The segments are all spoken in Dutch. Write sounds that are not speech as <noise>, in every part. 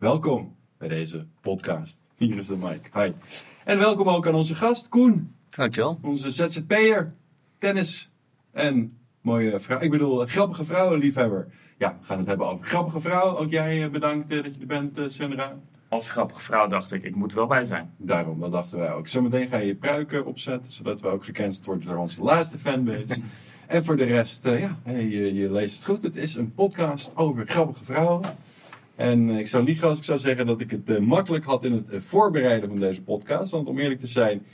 welkom bij deze podcast. Hier is de mic. Hi. En welkom ook aan onze gast, Koen. Dankjewel. Onze ZZP'er, tennis en mooie vrouw. Ik bedoel, grappige vrouwenliefhebber. Ja, we gaan het hebben over grappige vrouw. Ook jij eh, bedankt eh, dat je er bent, eh, Sandra. Als grappige vrouw dacht ik, ik moet er wel bij zijn. Daarom, dat dachten wij ook. Zometeen ga je je pruiken opzetten, zodat we ook gecanceld worden door onze laatste fanbase. <laughs> en voor de rest, eh, ja, hey, je, je leest het goed. Het is een podcast over grappige vrouwen. En eh, ik zou liegen als ik zou zeggen dat ik het eh, makkelijk had in het eh, voorbereiden van deze podcast. Want om eerlijk te zijn,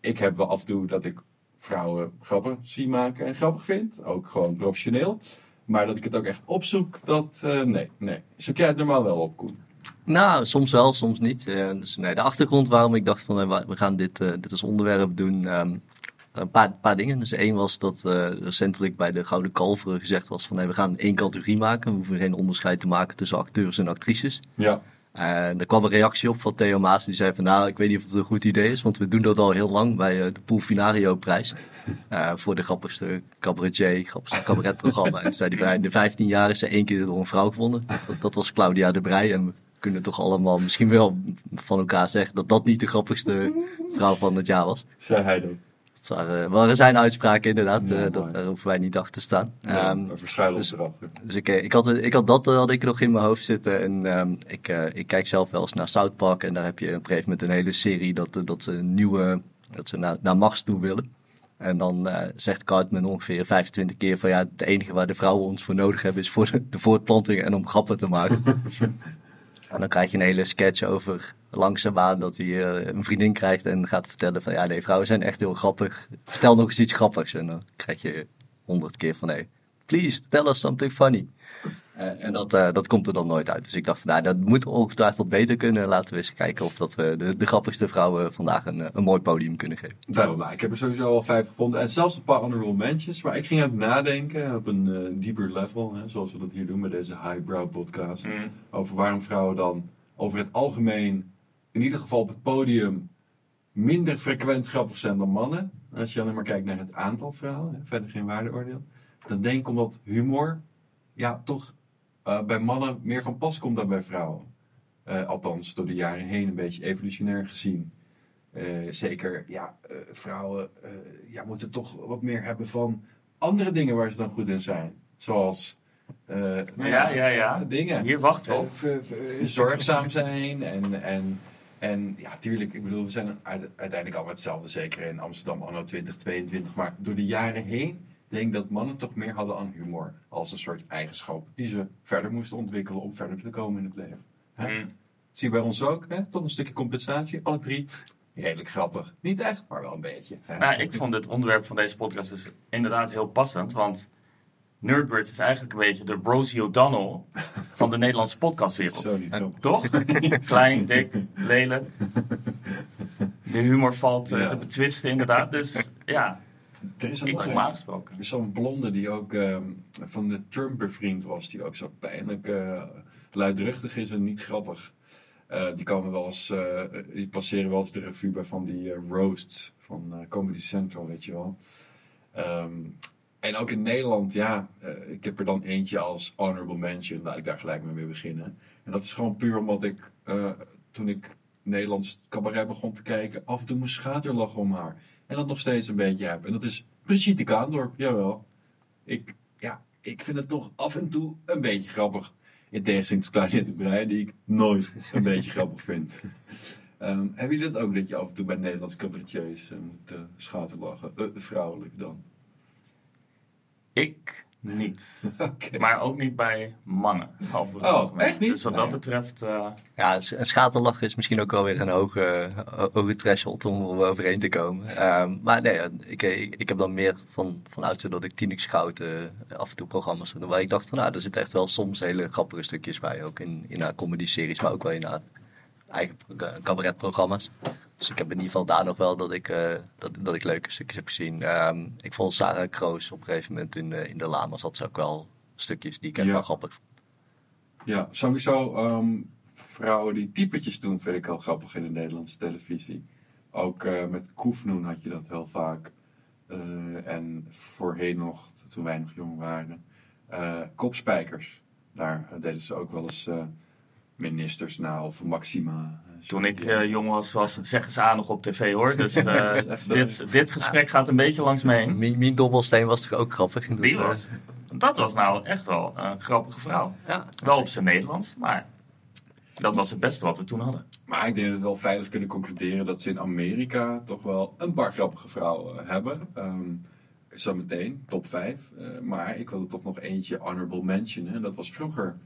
ik heb wel af en toe dat ik vrouwen grappig zie maken en grappig vind. Ook gewoon professioneel. Maar dat ik het ook echt opzoek, dat nee, nee. Zoek jij het normaal wel op, Koen? Nou, soms wel, soms niet. Eh, dus nee, de achtergrond waarom ik dacht van we gaan dit, dit als onderwerp doen. ehm, een paar, paar dingen. Dus één was dat eh, recentelijk bij de Gouden Kalveren gezegd was van nee, we gaan één categorie maken. We hoeven geen onderscheid te maken tussen acteurs en actrices. Ja. En er kwam een reactie op van Theo Maas. Die zei van nou, ik weet niet of het een goed idee is. Want we doen dat al heel lang bij eh, de Poolfinario prijs. <laughs> Eh, voor de grappigste cabaretier, grappigste cabaretprogramma. En zei van in de 15 jaar is er één keer door een vrouw gewonnen. Dat, dat was Claudia de Brij. En we kunnen toch allemaal misschien wel van elkaar zeggen dat dat niet de grappigste vrouw van het jaar was. Zei hij dan. Dat waren, waren zijn uitspraken inderdaad. Ja, eh, dat, daar hoeven wij niet achter te staan. Ja, we verschuilen dus- erachter. dus ik, eh, ik, had, ik had dat eh, had ik nog in mijn hoofd zitten. En ehm, ik, eh, ik kijk zelf wel eens naar South Park. En daar heb je op een gegeven moment een hele serie dat, eh, dat ze een nieuwe, dat ze naar, naar Mars toe willen. En dan eh, zegt Cartman ongeveer 25 keer van ja, het enige waar de vrouwen ons voor nodig hebben is voor de, de voortplanting en om grappen te maken. <laughs> en dan krijg je een hele sketch over langzaamaan dat hij eh, een vriendin krijgt en gaat vertellen van ja, nee, vrouwen zijn echt heel grappig. Vertel nog eens iets grappigs. En dan krijg je honderd keer van nee, please tell us something funny. Eh, en dat, eh, dat komt er dan nooit uit. Dus ik dacht van nou, dat moet ongetwijfeld beter kunnen. Laten we eens kijken of dat we de, de grappigste vrouwen vandaag een, een mooi podium kunnen geven. Daarom, nou, ik heb er sowieso al vijf gevonden. En zelfs een paar honorable mentions. Maar ik ging aan het nadenken op een dieper level. Hè, zoals we dat hier doen met deze highbrow podcast. Mm. Over waarom vrouwen dan over het algemeen, in ieder geval op het podium, minder frequent grappig zijn dan mannen. Als je alleen maar kijkt naar het aantal vrouwen. Verder geen waardeoordeel. Dan denk ik omdat humor, ja, toch eh, bij mannen meer van pas komt dan bij vrouwen. Eh, althans, door de jaren heen een beetje evolutionair gezien. Eh, zeker, ja, vrouwen ja, moeten toch wat meer hebben van andere dingen waar ze dan goed in zijn. Zoals, nou Ja, ja, ja. dingen. Hier wachten zorgzaam zijn en, en, en ja, tuurlijk, ik bedoel, we zijn uite- uiteindelijk allemaal hetzelfde, zeker in Amsterdam anno 2022. Maar door de jaren heen denk ik dat mannen toch meer hadden aan humor als een soort eigenschap die ze verder moesten ontwikkelen om verder te komen in het leven. Hè? Mm. Zie je bij ons ook, hè? toch een stukje compensatie, alle drie. Redelijk grappig. Niet echt, maar wel een beetje. hè? Nou, ik vond het onderwerp van deze podcast dus inderdaad heel passend. Want Nerdbirds is eigenlijk een beetje de Rosie O'Donnell van de Nederlandse podcastwereld. Niet En. Toch? <laughs> Klein, dik, lelijk. De humor valt eh, Ja. te betwisten inderdaad. Dus ja, Er is ik voel aangesproken. Er is zo'n blonde die ook ehm, van de Trump bevriend was, die ook zo pijnlijk eh, luidruchtig is en niet grappig. Eh, die komen wel eens, die passeren wel eens de revue bij van die roasts van Comedy Central, weet je wel. Ehm, en ook in Nederland, ja, eh, ik heb er dan eentje als honorable mention, laat ik daar gelijk mee beginnen. En dat is gewoon puur omdat ik, eh, toen ik Nederlands cabaret begon te kijken, af en toe moest schaterlachen om haar. En dat nog steeds een beetje heb. En dat is Brigitte Kaandorp, jawel. Ik, ja, ik vind het toch af en toe een beetje grappig. In tegenstelling tot Claudia de Breij, die ik nooit een beetje grappig vind. <laughs> Ehm hebben jullie dat ook, dat je af en toe bij Nederlandse cabaretiers eh, moet schaterlachen? Vrouwelijk dan. Ik niet. <laughs> Maar ook niet bij mannen. over het Oh, algemeen. echt niet? Dus wat dat betreft, eh, Ja, een schaterlachen is misschien ook wel weer een hoge, hoge threshold om er overheen te komen. Ehm, maar nee, ik, ik, heb dan meer van, van dat ik Tinix Schouten af en toe programma's doe. Waar ik dacht van nou, er zitten echt wel soms hele grappige stukjes bij. Ook in, in haar comedy-series, maar ook wel in haar eigen pro- cabaretprogramma's. Dus ik heb in ieder geval daar nog wel dat ik, eh, dat, dat ik leuke stukjes heb gezien. Ehm, ik vond Sarah Kroos op een gegeven moment in, de in de Lama's had ze ook wel stukjes die ik Ja. wel grappig vond. Ja, sowieso ehm, vrouwen die typetjes doen vind ik al grappig in de Nederlandse televisie. Ook eh, met Koefnoen had je dat heel vaak. Eh, en voorheen nog, toen wij nog jong waren, kopspijkers. Daar deden ze ook wel eens ministers na of Maxima. Toen ik eh, jong was, was zeggen ze aan nog op tv hoor. <laughs> Dus eh, dit, dit gesprek gaat een beetje langs me heen. Mien, Mien Dobbelsteen was toch ook grappig? Dat, Die eh, was, dat was nou echt wel een grappige vrouw. ja, Wel op zijn Nederlands, maar dat was het beste wat we toen hadden. Maar ik denk dat we wel veilig kunnen concluderen dat ze in Amerika toch wel een paar grappige vrouwen hebben. Ehm Zometeen, top 5. maar ik wilde toch nog eentje honorable mentionen. Dat was vroeger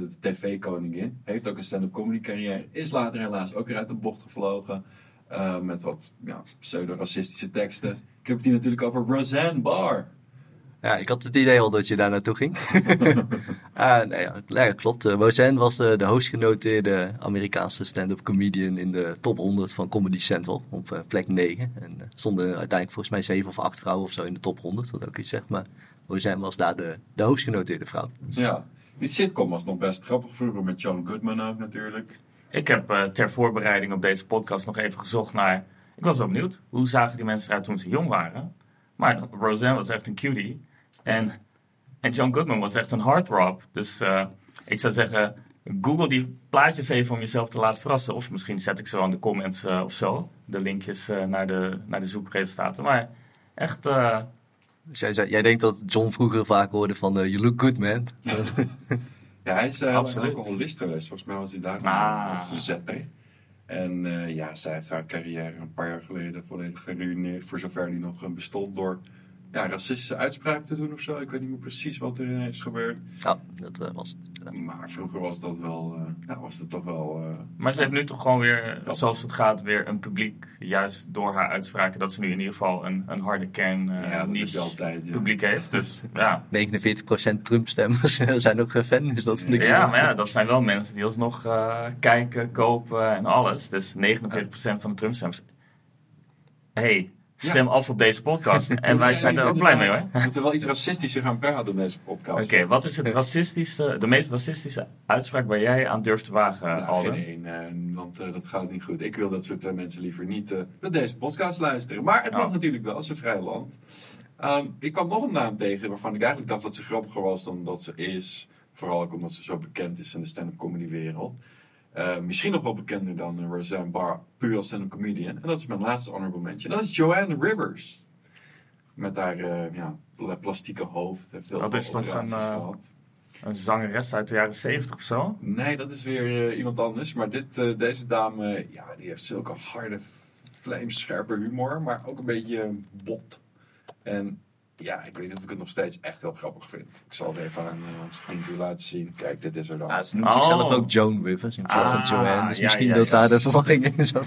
de tv-koningin. Heeft ook een stand-up comedy carrière. Is later helaas ook weer uit de bocht gevlogen. eh, met wat ja, pseudo-racistische teksten. Ik heb het hier natuurlijk over Roseanne Barr. Ja, ik had het idee al dat je daar naartoe ging. <laughs> Ah, nee, ja, klopt. Uh, Roseanne was eh, de hoogstgenoteerde Amerikaanse stand-up comedian in de top 100 van Comedy Central op eh, plek 9. En stonden uiteindelijk volgens mij 7 of 8 vrouwen of zo in de top 100, wat ook iets zegt. Maar Roseanne was daar de, de hoogstgenoteerde vrouw. Ja, die sitcom was nog best grappig vroeger met John Goodman ook natuurlijk. Ik heb eh, ter voorbereiding op deze podcast nog even gezocht naar. Ik was wel benieuwd. Hoe zagen die mensen eruit toen ze jong waren? Maar Roseanne was echt een cutie. En, en John Goodman was echt een heartthrob. Dus eh, ik zou zeggen, google die plaatjes even om jezelf te laten verrassen. Of misschien zet ik ze wel in de comments eh, of zo. De linkjes naar, de, naar de zoekresultaten. Maar echt, Dus jij, denkt dat John vroeger vaak hoorde van eh, You look good man. <laughs> Ja, hij is uh, Absoluut. alcoholist geweest. Volgens mij was hij daar Ah. gezet. Hè? En eh, ja, zij heeft haar carrière een paar jaar geleden volledig geruineerd. Voor zover die nog bestond door ja, racistische uitspraken te doen of zo. Ik weet niet meer precies wat er is gebeurd. ja, dat eh, was het. Maar vroeger was dat wel, eh, ja, was dat toch wel... eh, maar ze heeft nu toch gewoon weer, zoals het gaat, weer een publiek. Juist door haar uitspraken dat ze nu in ieder geval een, een harde kern eh ja, altijd. Ja. publiek heeft. Dus ja. 49% Trump-stemmers <laughs> zijn ook fan. Dus dat vind ik Ja, maar ja, dat zijn wel mensen die alsnog eh kijken, kopen en alles. Dus 49% van de Trump-stemmers. hey, stem af op deze podcast. <laughs> En wij zijn er ook blij mee hoor. We moeten wel iets racistischer gaan praten in deze podcast. Oké, wat is het racistische, de meest racistische uitspraak waar jij aan durft te wagen, Nou, Alden? geen één, eh, want eh, dat gaat niet goed. Ik wil dat soort eh, mensen liever niet eh, naar deze podcast luisteren. Maar het mag Oh. natuurlijk wel, het is een vrij land. Ehm, ik kwam nog een naam tegen waarvan ik eigenlijk dacht dat ze grappiger was dan dat ze is. Vooral ook omdat ze zo bekend is in de stand-up comedy wereld. Eh, misschien nog wel bekender dan eh, Roseanne Barr, puur als stand-up comedian. En dat is mijn laatste honorable mention. En dat is Joanne Rivers. Met haar eh, ja, pla- plastieke hoofd. Heeft heel Dat veel is toch een, eh, gehad. Een zangeres uit de jaren 70 of zo? Nee, dat is weer iemand anders. Maar dit, deze dame, ja, die heeft zulke harde, vlijmscherpe humor. Maar ook een beetje bot. En ja, ik weet niet of ik het nog steeds echt heel grappig vind. Ik zal het even aan uh, ons vriendje laten zien. Kijk, dit is er dan. Ja, ze noemt Oh. zichzelf ook Joan Rivers in plaats van Ah, Joanne. Dus ja, misschien ja, dat daar de verwarring zat.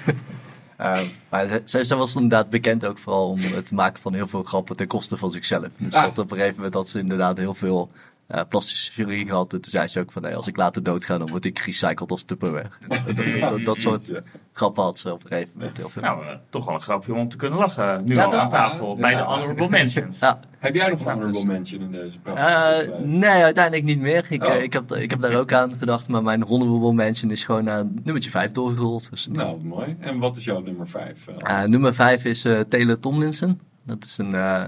Ehm, maar zij- zij, zij was inderdaad bekend ook vooral om het maken van heel veel grappen ten koste van zichzelf. Dus Ah. dat op een gegeven moment had ze inderdaad heel veel eh, plastische chirurgie gehad. En toen zei ze ook van, nee, als ik later doodga, dan word ik gerecycled als Tupperware. <laughs> dat, dat, dat, soort Ja. grappen had ze op een gegeven moment heel veel. Nou, eh, toch wel een grapje om te kunnen lachen. Nu Ja, al aan tafel, Ja. bij de honorable mentions. Ja. Heb jij nog een honorable dus. mention in deze prachtige Eh, nee, uiteindelijk niet meer. Ik, Oh. ik, heb, ik heb daar ook aan gedacht, maar mijn honorable mention is gewoon naar nummertje 5 doorgerold. Dus, Nou, mooi. En wat is jouw nummer 5? Eh, nummer 5 is eh, Taylor Tomlinson. Dat is een eh,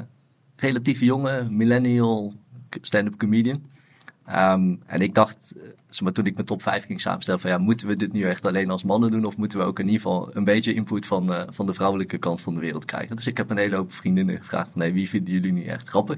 relatief jonge millennial stand-up comedian. Ehm, en ik dacht, eh, maar, toen ik mijn top 5 ging samenstellen, van ja, moeten we dit nu echt alleen als mannen doen? Of moeten we ook in ieder geval een beetje input van, eh, van de vrouwelijke kant van de wereld krijgen? Dus ik heb een hele hoop vriendinnen gevraagd van, hey, wie vinden jullie nu echt grappig?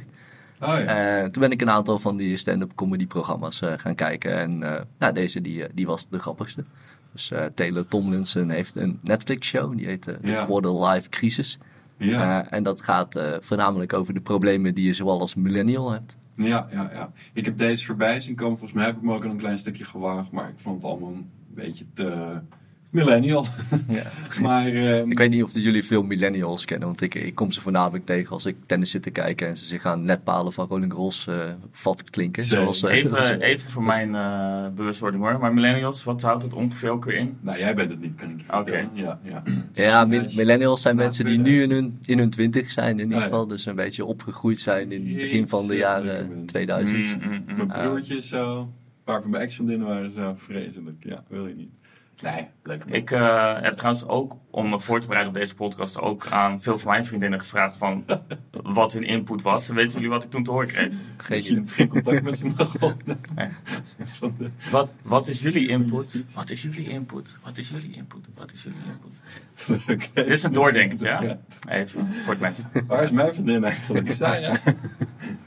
oh ja. Eh, toen ben ik een aantal van die stand-up comedy programma's gaan kijken. En nou, deze die, die was de grappigste. Dus Taylor Tomlinson heeft een Netflix show. Die heet The Ja. Quarter Life Crisis. ja. En dat gaat voornamelijk over de problemen die je zoal als millennial hebt. Ja, ja, ja. Ik heb deze voorbij zien komen. Volgens mij heb ik me ook al een klein stukje gewaagd. Maar ik vond het allemaal een beetje te millennial. <laughs> Ja. <laughs> maar ehm, Ik weet niet of jullie veel millennials kennen, want ik, ik kom ze voornamelijk tegen als ik tennis zit te kijken en ze zich aan netpalen van Rolling Rolls eh vat klinken. Zoals, eh, Even, <laughs> even voor mijn eh, bewustwording hoor. Maar millennials, wat houdt het ongeveer ook weer in? nou, jij bent het niet, kan ik Oké. Ja, ja. Ja, millennials zijn mensen die nu 2000. in hun, in hun twintig zijn in ieder Ah, ja. geval. Dus een beetje opgegroeid zijn in het begin van de jaren mensen. 2000. Mm, mm, mm. Mijn broertje is zo. Een paar van mijn ex-vriendinnen waren zo. Vreselijk. Ja, wil je niet. Nee, leuk. Ik eh, heb trouwens ook, om me voor te bereiden op deze podcast, ook aan veel van mijn vriendinnen gevraagd van <laughs> wat hun input was. En weten jullie wat ik toen te horen kreeg? Geen geen contact met ze mag <laughs> Wat, wat is jullie input? Wat is jullie input? Wat is jullie input? Wat is jullie input? Oké. Dit is een doordenken, ja? Even voor het mensen. Waar is mijn vriendin eigenlijk? <laughs> Sarah.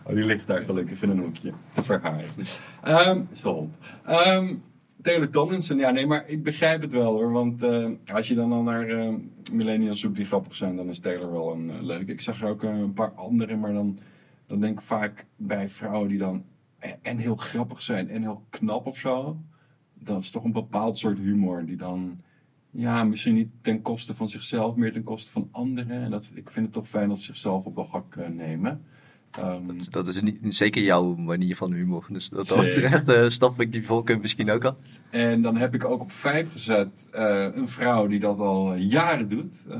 Oh, die ligt daar gelukkig in een hoekje. Te verharen. Ehm is de hond. Ehm Taylor Tomlinson, ja nee, maar ik begrijp het wel hoor. Want eh, als je dan al naar eh, millennials zoekt die grappig zijn, dan is Taylor wel een eh, leuke. Ik zag er ook een paar andere, maar dan, dan denk ik vaak bij vrouwen die dan en, en heel grappig zijn en heel knap of zo. Dat is toch een bepaald soort humor die dan ja, misschien niet ten koste van zichzelf, meer ten koste van anderen. En dat, ik vind het toch fijn dat ze zichzelf op de hak nemen. Ehm, Dat is niet, zeker jouw manier van humor. Dus dat dat betreft eh, snap ik die voorkeur misschien ook al. en dan heb ik ook op vijf gezet eh, een vrouw die dat al jaren doet. Eh,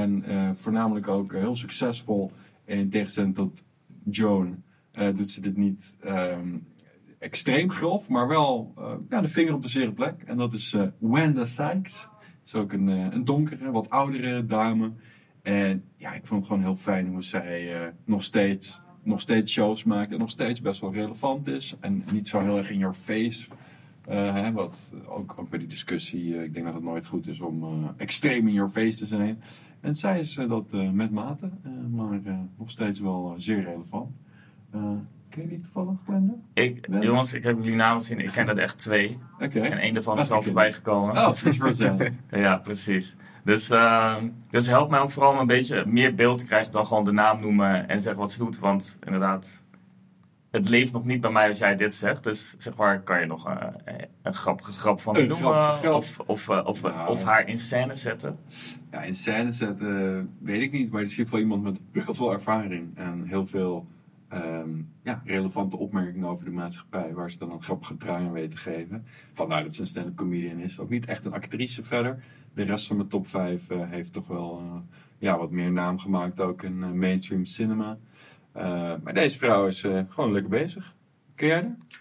en eh, voornamelijk ook heel succesvol. En in tegenstelling tot Joan eh, doet ze dit niet ehm, extreem grof, maar wel eh, ja, de vinger op de zere plek. En dat is eh, Wanda Sykes. is ook een, eh, een donkere, wat oudere dame. En ja, ik vond het gewoon heel fijn hoe zij eh, nog, steeds, nog steeds shows maakt. En nog steeds best wel relevant is. En niet zo heel erg in your face. Eh, hè, wat ook, ook bij die discussie, eh, ik denk dat het nooit goed is om eh, extreem in your face te zijn. En zij is dat met mate, maar nog steeds wel zeer relevant. Ken je die toevallig, Wenda? Ik, jongens, ik heb jullie namen gezien. Ik ken er echt twee. Oké. En één daarvan is Dat al voorbij gekomen. Oh, Rosanne. <laughs> Ja, precies. Dus, ehm dus help mij ook vooral om een beetje meer beeld te krijgen dan gewoon de naam noemen en zeggen wat ze doet. Want inderdaad, het leeft nog niet bij mij als jij dit zegt. Dus zeg maar, kan je nog eh, een grappige grap van Een noemen? grap. Of, of, eh, of, Nou. of haar in scène zetten? Ja, in scène zetten eh, weet ik niet, maar het is in ieder geval iemand met heel veel ervaring en heel veel ehm, ja, relevante opmerkingen over de maatschappij, waar ze dan een grappige draai aan weten te geven. Vandaar dat ze een stand-up comedian is. Ook niet echt een actrice verder. De rest van mijn top 5 heeft toch wel eh, ja, wat meer naam gemaakt, ook in eh, mainstream cinema. Eh, maar deze vrouw is eh, gewoon lekker bezig. Ken jij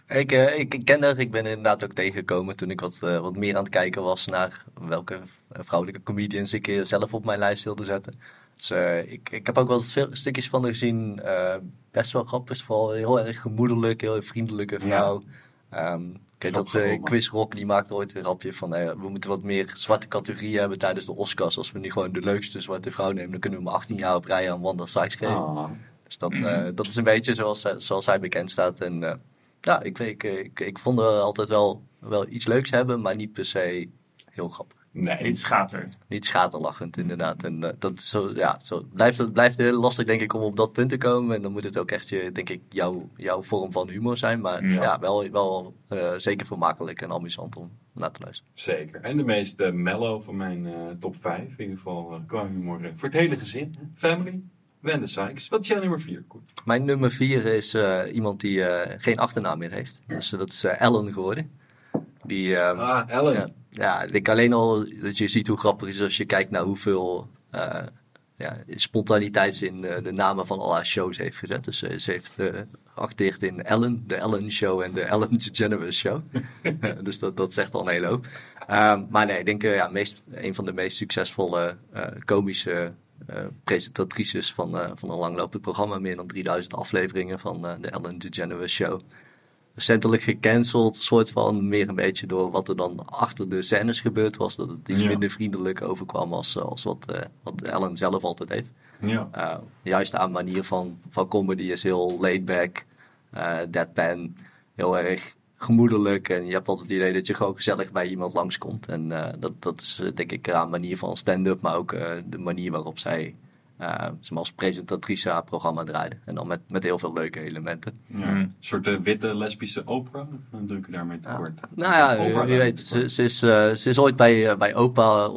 haar? Ik, eh, ik ken haar, ik ben er inderdaad ook tegengekomen toen ik wat, eh, wat meer aan het kijken was naar welke eh, vrouwelijke comedians ik eh, zelf op mijn lijst wilde zetten. Dus eh, ik, ik heb ook wel veel stukjes van haar gezien. eh, best wel grappig, vooral heel erg gemoedelijk, heel vriendelijke vrouw. Ik weet dat Grappig eh. Chris Rock die maakte ooit een grapje van eh, we moeten wat meer zwarte categorieën hebben tijdens de Oscars. Als we nu gewoon de leukste zwarte vrouw nemen, dan kunnen we maar 18 jaar op rij aan Wanda Sykes geven. Ah, Dus dat, Mhm. eh, dat is een beetje zoals, zoals hij bekend staat. En ja, ik, weet- ik, ik, ik vond er altijd wel, wel iets leuks hebben, maar niet per se heel grappig. Nee, Niet schater. Niet schaterlachend inderdaad. En eh, dat zo, ja, zo blijft het blijft heel lastig denk ik om op dat punt te komen. En dan moet het ook echt je, denk ik, jouw, jouw vorm van humor zijn. Maar Ja. ja, wel, wel eh, zeker vermakelijk en amusant om naar te luisteren. Zeker. En de meest eh, mellow van mijn top 5, in ieder geval qua humor. voor het hele gezin. Family, Wanda Sykes. Wat is jouw nummer 4? Koen? Mijn nummer vier is iemand die geen achternaam meer heeft. Dus dat is Ellen geworden. Die, eh, Ah, Ellen. Ja, ja, ik denk alleen al dat je ziet hoe grappig het is als je kijkt naar hoeveel eh, ja, spontaniteit ze in eh, de namen van al haar shows heeft gezet. Dus eh, ze heeft geacteerd in Ellen, de Ellen Show en de Ellen <laughs> DeGeneres Show. <laughs> dus dat, dat zegt al een hele hoop. Ehm, maar nee, ik denk ja, meest, een van de meest succesvolle komische presentatrices van, van een langlopend programma. Meer dan 3000 afleveringen van eh, de Ellen DeGeneres Show recentelijk gecanceld, soort van meer een beetje door wat er dan achter de scènes gebeurd was. Dat het iets Ja. minder vriendelijk overkwam als, als wat, eh, wat Ellen zelf altijd heeft. Ja. Uh, juist haar manier van, van comedy is heel laid back, eh deadpan, heel erg gemoedelijk. En je hebt altijd het idee dat je gewoon gezellig bij iemand langskomt. En eh, dat, dat is eh, denk ik haar manier van stand-up, maar ook eh, de manier waarop zij eh, maar als presentatrice haar programma draaide. En dan met, met heel veel leuke elementen. ja. Mm. Een soort eh, witte lesbische opera. Dan doe ik daarmee tekort. Nou ja, Oprah wie weet. Ze, ze, is, eh, ze is ooit bij, bij Opa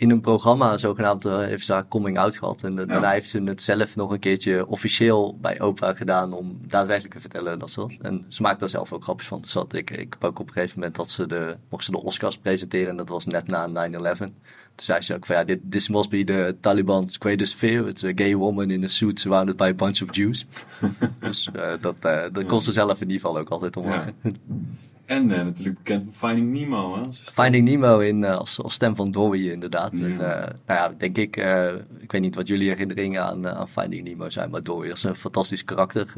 in een programma, zogenaamd, eh, heeft ze haar coming out gehad. En eh, daarna heeft ze het zelf nog een keertje officieel bij Opa gedaan om daadwerkelijk te vertellen dat ze dat. En ze maakt daar zelf ook grapjes van. Dus dat ik, ik heb ook op een gegeven moment dat ze de, mocht ze de Oscars presenteren en dat was net na 9-11. Toen zei ze ook van ja, dit this must be the Taliban's greatest fear. It's a gay woman in a suit surrounded by a bunch of Jews. <laughs> dus eh, dat, eh dat kon ze zelf in ieder geval ook altijd om Ja. En eh, natuurlijk bekend van Finding Nemo. Hè? Finding Nemo in, eh, als, als stem van Dory inderdaad. Ja. En, eh, nou ja, denk ik, ik weet niet wat jullie herinneringen aan, aan Finding Nemo zijn, maar Dory is een fantastisch karakter.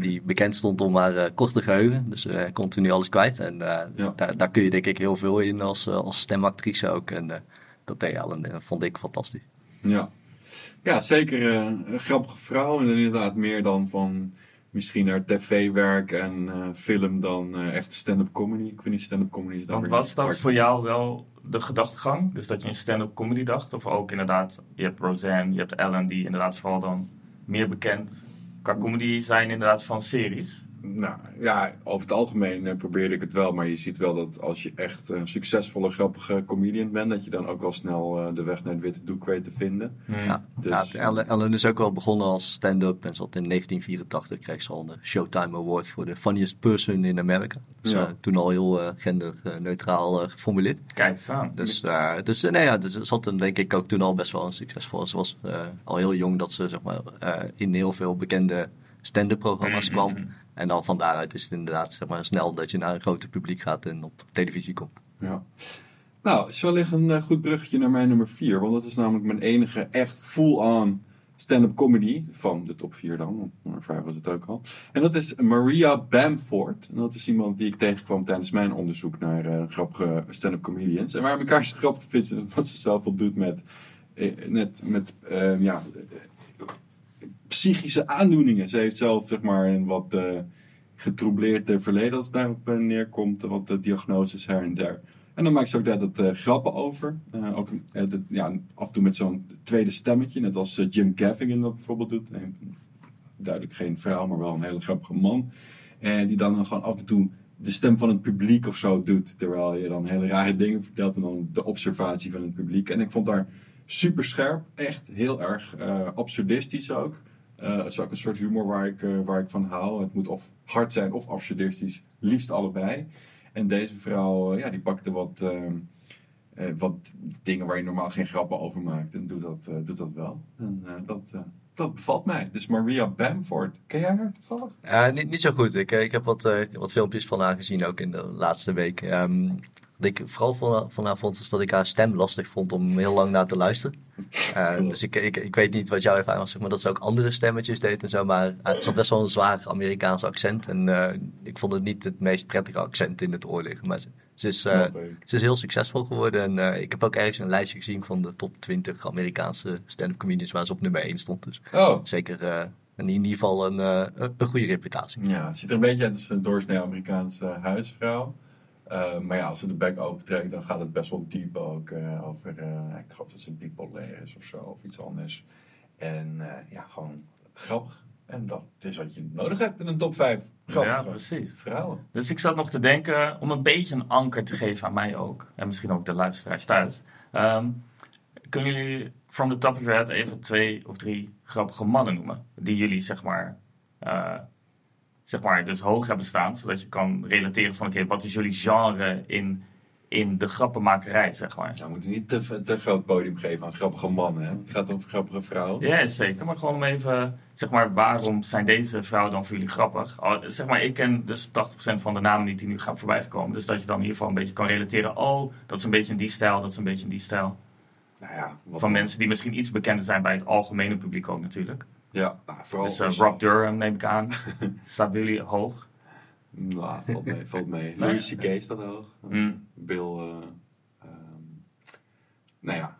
die bekend stond om haar korte geheugen, dus hij continu alles kwijt. En Ja. daar, daar kun je denk ik heel veel in als, als stemactrice ook. En dat deed Ellen, vond ik fantastisch. Ja, ja zeker een grappige vrouw. En inderdaad meer dan van misschien haar tv-werk en eh, film dan eh echt stand-up comedy. Ik vind niet stand-up comedy is Want was dat voor jou wel de gedachtegang? Dus dat je in stand-up comedy dacht? Of ook inderdaad, je hebt Roseanne, je hebt Ellen, die inderdaad vooral dan meer bekend qua comedy zijn inderdaad van series. Nou ja, over het algemeen eh, probeerde ik het wel. Maar je ziet wel dat als je echt een succesvolle, grappige comedian bent, dat je dan ook wel snel eh, de weg naar het witte doek weet te vinden. Ja, Dus- ja, het- Ellen, Ellen is ook wel begonnen als stand-up en zat in 1984 kreeg ze al de Showtime Award voor de funniest person in America. Dus Ja. eh, toen al heel eh, genderneutraal eh, geformuleerd. Kijk eens aan. Dus, eh, dus eh, nee, ja, dus ze zat dan denk ik ook toen al best wel een succesvol. Ze was eh, al heel jong dat ze zeg maar, eh, in heel veel bekende stand-up programma's Mhm, kwam. En dan van daaruit is het inderdaad zeg maar, snel dat je naar een groter publiek gaat en op televisie komt. Ja. Nou, is wellicht een eh, goed bruggetje naar mijn nummer 4. Want dat is namelijk mijn enige echt full-on stand-up comedy van de top 4 dan. Want nummer 5 was het ook al. En dat is Maria Bamford. En dat is iemand die ik tegenkwam tijdens mijn onderzoek naar eh, grappige stand-up comedians. En waarom ik haar grappig vind, ze zoveel doet met, eh, net, met eh, ja, psychische aandoeningen. Ze heeft zelf zeg maar een wat eh getroubleerd eh, verleden als het daarop eh, neerkomt. Wat de diagnoses her en der. En dan maakt ze ook daar dat grappen over. Ook ja, af en toe met zo'n tweede stemmetje. Net als Jim Gaffigan dat bijvoorbeeld doet. Duidelijk geen vrouw, maar wel een hele grappige man. En die dan gewoon af en toe de stem van het publiek of zo doet. Terwijl je dan hele rare dingen vertelt. En dan de observatie van het publiek. En ik vond haar super scherp. Echt heel erg absurdistisch ook. Eh dat is ook een soort humor waar ik, eh, waar ik van hou. Het moet of hard zijn of absurdistisch. Liefst allebei. En deze vrouw, eh, ja, die pakte wat, eh, eh, wat dingen waar je normaal geen grappen over maakt. En doet dat, doet dat wel. En dat, dat bevalt mij. Dus Maria Bamford. Ken jij haar toevallig? Niet, niet zo goed. Ik, ik heb wat, wat filmpjes van haar gezien ook in de laatste week. Ehm, wat ik vooral van, haar- van haar vond, is dat ik haar stem lastig vond om heel lang naar te luisteren. Eh, dus ik, ik, ik weet niet wat jouw ervaring was, zeg maar dat ze ook andere stemmetjes deed en zo. Maar het zat best wel een zwaar Amerikaans accent. En eh, ik vond het niet het meest prettige accent in het oor liggen. Maar ze, ze is, eh, ze is heel succesvol geworden. En eh, ik heb ook ergens een lijstje gezien van de top 20 Amerikaanse stand-up comedians waar ze op nummer 1 stond. Dus Oh. zeker eh, in ieder geval een, eh, een, een goede reputatie. Ja, het ziet er een beetje uit als een doorsnee Amerikaanse huisvrouw. Eh, maar ja, als ze de bek opentrekt, dan gaat het best wel diep ook eh, over, eh, ik geloof dat ze bipolair is of zo, of iets anders. En ja, gewoon grappig. En dat is wat je nodig hebt in een top 5. Grappige Ja, precies. vrouwen. Dus ik zat nog te denken om een beetje een anker te geven aan mij ook. En misschien ook de luisteraars thuis. Ehm, kunnen jullie from the top of your head even twee of drie grappige mannen noemen? Die jullie zeg maar, zeg maar dus hoog hebben staan. Zodat je kan relateren van oké, wat is jullie genre in, in de grappenmakerij zeg maar. Nou, we moeten niet te, te groot podium geven aan grappige mannen. Hè? Het gaat over grappige vrouwen. Ja, zeker. Maar gewoon om even, zeg maar, waarom zijn deze vrouwen dan voor jullie grappig? Zeg maar, ik ken dus 80% van de namen niet die nu gaan voorbijgekomen. Dus dat je dan in ieder geval een beetje kan relateren. Oh, dat is een beetje in die stijl, dat is een beetje in die stijl. Nou ja, Van mensen die misschien iets bekender zijn bij het algemene publiek ook natuurlijk. Ja, nou, vooral. Dus eh, Rob Durham neem ik aan. <laughs> Staat bij jullie hoog. Nou, valt mee, valt mee. Louis C.K. staat hoog. Mm. Bill, eh, ehm, nou ja,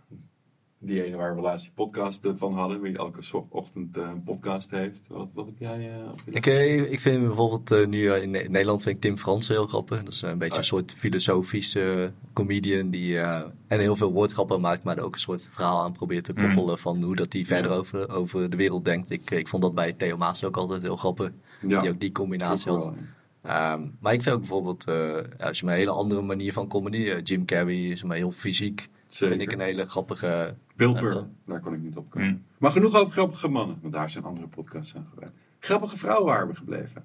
die ene waar we laatst die podcast eh, van hadden, wie elke ochtend eh, een podcast heeft. Wat, wat heb jij? eh, op je Ik, ik vind bijvoorbeeld eh, nu in, Nederland vind ik Tim Frans heel grappig. Dat is een beetje Oh. een soort filosofische comedian die eh, en heel veel woordgrappen maakt, maar er ook een soort verhaal aan probeert te Mm. koppelen van hoe dat hij verder Ja. over, over de wereld denkt. Ik, ik vond dat bij Theo Maas ook altijd heel grappig. Ja, Die ook die combinatie had. Ehm, maar ik vind ook bijvoorbeeld, eh, als je een hele andere manier van comedy, eh, Jim Carrey is maar heel fysiek. Zeker. Vind ik een hele grappige. Bill Burr, dat- daar kon ik niet op komen. Mm. Maar genoeg over grappige mannen, want daar zijn andere podcasts aan gebruikt. Grappige vrouwen waren we gebleven.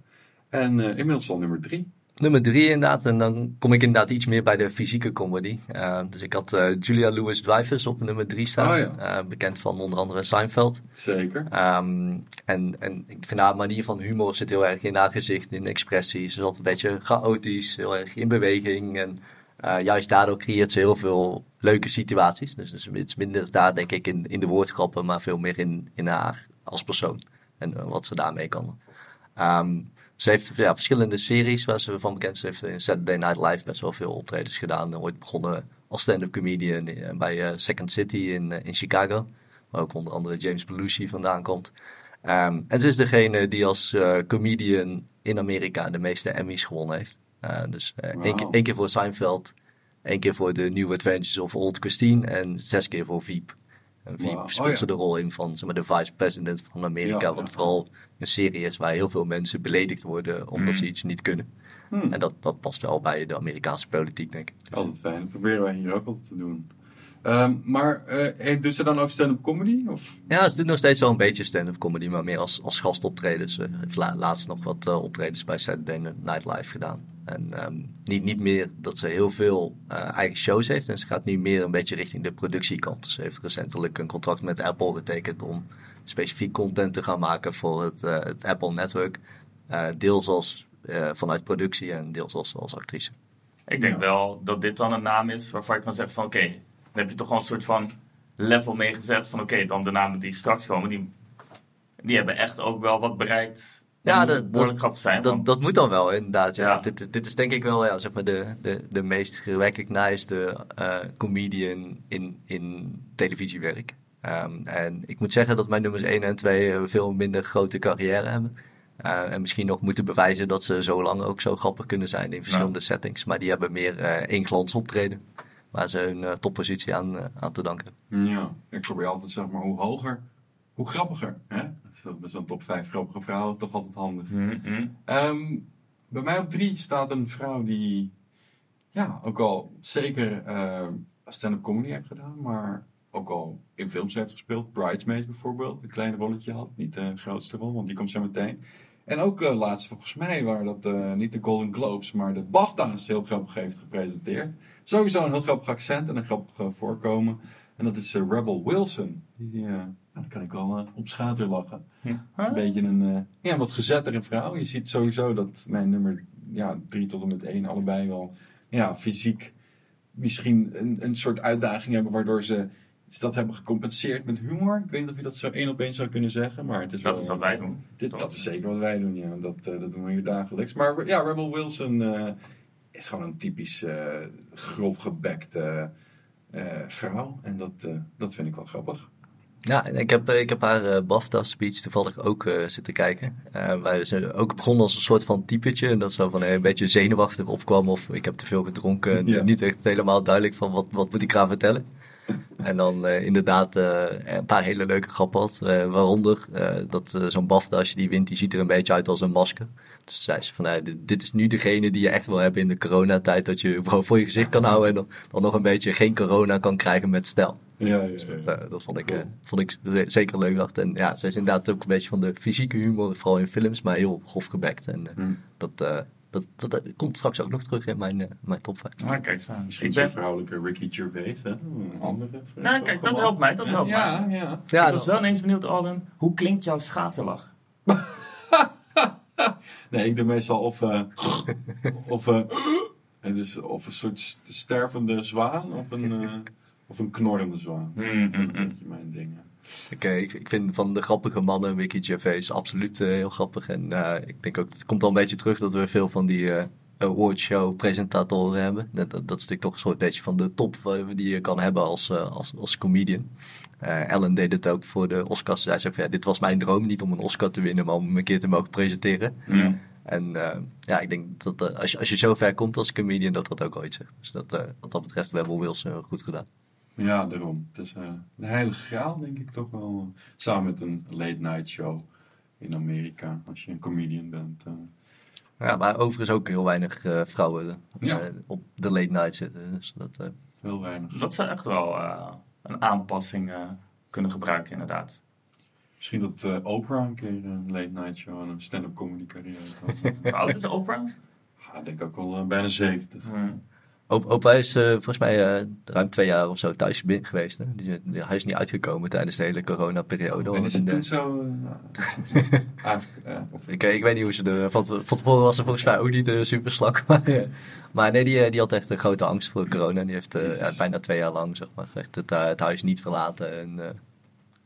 En eh, inmiddels al nummer drie. nummer drie inderdaad. En dan kom ik inderdaad iets meer bij de fysieke comedy. Uh, dus ik had uh, Julia Louis-Dreyfus op nummer drie staan. Oh, ja. uh, bekend van onder andere Seinfeld. Zeker. Um, en, en ik vind haar manier van humor zit heel erg in haar gezicht, in expressies. Ze is altijd een beetje chaotisch, heel erg in beweging. En juist daardoor creëert ze heel veel leuke situaties. Dus, dus het is minder daar denk ik in, in de woordgrappen, maar veel meer in, in haar als persoon. En wat ze daarmee kan. Um, ze heeft ja, verschillende series waar ze van bekend is. Ze heeft in Saturday Night Live best wel veel optredens gedaan. Ooit begonnen als stand-up comedian bij uh, Second City in, uh, in Chicago. Waar ook onder andere James Belushi vandaan komt. Um, en ze is degene die als uh, comedian in Amerika de meeste Emmys gewonnen heeft. Dus wow. één, keer, één keer voor Seinfeld, één keer voor The New Adventures of Old Christine en zes keer voor Veep. En Veep wow. speelt oh, ja. ze de rol in van zeg maar, de vice-president van Amerika. Ja, wat ja. vooral een serie is waar heel veel mensen beledigd worden omdat mm. ze iets niet kunnen. Mm. En dat, dat past wel bij de Amerikaanse politiek, denk ik. Altijd fijn. Dat proberen wij hier ook altijd te doen. Um, maar uh, doet ze dan ook stand-up comedy? Of? Ja, ze doet nog steeds wel een beetje stand-up comedy, maar meer als, als gastoptreden. Ze heeft la laatst nog wat uh, optredens bij Saturday Night Live gedaan. En um, niet, niet meer dat ze heel veel uh, eigen shows heeft. En ze gaat nu meer een beetje richting de productiekant. Ze heeft recentelijk een contract met Apple getekend om specifiek content te gaan maken voor het, uh, het Apple Network. Uh, deels als vanuit productie en deels als, als actrice. Ik denk ja. wel dat dit dan een naam is waarvan ik kan zeggen van oké, okay, dan heb je toch gewoon een soort van level meegezet van oké, okay, dan de namen die straks komen, die, die hebben echt ook wel wat bereikt ja, dat, behoorlijk grappig zijn. Dat, dat moet dan wel, inderdaad. Ja. ja. Dit, dit is denk ik wel ja, zeg maar de, de, de meest gerecognized uh, comedian in, in televisiewerk. Um, en ik moet zeggen dat mijn nummers 1 en 2 een veel minder grote carrière hebben. Uh, en misschien nog moeten bewijzen dat ze zo lang ook zo grappig kunnen zijn in verschillende ja. settings. Maar die hebben meer uh, één glans optreden. Waar ze hun toppositie aan, aan te danken. Ja, ik probeer altijd zeg maar hoe hoger hoe grappiger. Hè? Met zo'n top 5 grappige vrouwen toch altijd handig. Mm -hmm. um, bij mij op 3 staat een vrouw die ja, ook al zeker uh, stand-up comedy heeft gedaan, maar ook al in films heeft gespeeld. Bridesmaids bijvoorbeeld, een klein rolletje had. Niet de grootste rol, want die komt zo meteen. En ook uh, laatst volgens mij waren dat uh, niet de Golden Globes, maar de BAFTA's heel grappig heeft gepresenteerd. Sowieso een heel grappig accent en een grappig voorkomen. En dat is Rebel Wilson. Die, dan kan ik wel op schater lachen. Ja. Een beetje een ja, wat gezettere vrouw. Je ziet sowieso dat mijn nummer ja, drie tot en met één allebei wel ja, fysiek misschien een, een soort uitdaging hebben waardoor ze dat hebben gecompenseerd met humor. Ik weet niet of je dat zo één op één zou kunnen zeggen, maar het is dat wel, is wat wij doen. Dit, dat is zeker wat wij doen, ja. Dat, uh, dat doen we hier dagelijks. Maar ja, Rebel Wilson is gewoon een typisch grof gebekte vrouw. En dat, dat vind ik wel grappig. Ja, ik heb, ik heb haar uh, BAFTA-speech toevallig ook uh, zitten kijken. Uh, waar ze ook begonnen als een soort van typetje. En dat zo van een beetje zenuwachtig opkwam of ik heb te veel gedronken. En ja. niet echt helemaal duidelijk van wat, wat moet ik gaan vertellen. <laughs> En dan inderdaad een paar hele leuke grappen had. waaronder dat zo'n BAFTA, als je die wint, die ziet er een beetje uit als een masker. Dus zei ze van, dit, dit is nu degene die je echt wil hebben in de coronatijd. Dat je voor je gezicht kan houden en dan, dan nog een beetje geen corona kan krijgen met stijl. Ja, ja, dus dat, uh, dat vond, ik, uh, vond ik zeker leuk. Dacht. En ja, zij is inderdaad ook een beetje van de fysieke humor, vooral in films, maar heel grof gebekt. En uh, hmm. dat, dat, dat, dat, komt straks ook nog terug in mijn, mijn top 5. Ah, kijk, staan. Misschien ben... vrouwelijke Ricky Gervais, hè? Een andere. Nou, kijk, dat helpt mij, dat helpt ja, mij. Ja, ja. Ik was wel ineens benieuwd, Alden, hoe klinkt jouw schaterlach? <laughs> nee, ik doe meestal of, of, dus, of een soort stervende zwaan, of een... Of een knorrende zwaan. Mm, dat is een beetje mijn ding. Oké, okay, ik, ik, vind van de grappige mannen Wiki Gervais absoluut uh, heel grappig. En uh, ik denk ook, het komt al een beetje terug dat we veel van die uh, awardshow presentatoren hebben. Dat, dat, dat, is natuurlijk toch een soort beetje van de top die je kan hebben als, als, als comedian. Ellen deed het ook voor de Oscars. Zij zei van, ja, dit was mijn droom, niet om een Oscar te winnen, maar om een keer te mogen presenteren. Mm. En ja, ik denk dat als, je, als je zo ver komt als comedian, dat dat ook ooit zegt. Dus dat, wat dat betreft, Rebel Wilson goed gedaan. Ja, daarom. Het is uh, de heilige graal, denk ik toch wel. Samen met een late night show in Amerika, als je een comedian bent. Uh. Ja, maar overigens ook heel weinig uh, vrouwen ja. op de late night zitten. Dus dat, heel weinig. Dat zou echt wel een aanpassing kunnen gebruiken, inderdaad. Misschien dat Oprah een keer een late night show en een stand-up comedy carrière <laughs> Hoe oud is Oprah? Ja, ik denk ook wel eh, bijna 70. Hmm. Op, opa is eh, volgens mij eh, ruim twee jaar of zo thuis binnen geweest. Hè? Die, die- hij is niet uitgekomen tijdens de hele coronaperiode. en is het eh, toen zo... eh, <laughs> nou, eh, of, Ik, ik weet niet hoe ze er. Van, van tevoren was er volgens mij ook niet uh, super slak. <laughs> Maar, eh, maar nee, die, eh, die had echt een grote angst voor corona. En die heeft eh, ja, bijna twee jaar lang zeg maar, echt het, eh, het huis niet verlaten. En eh,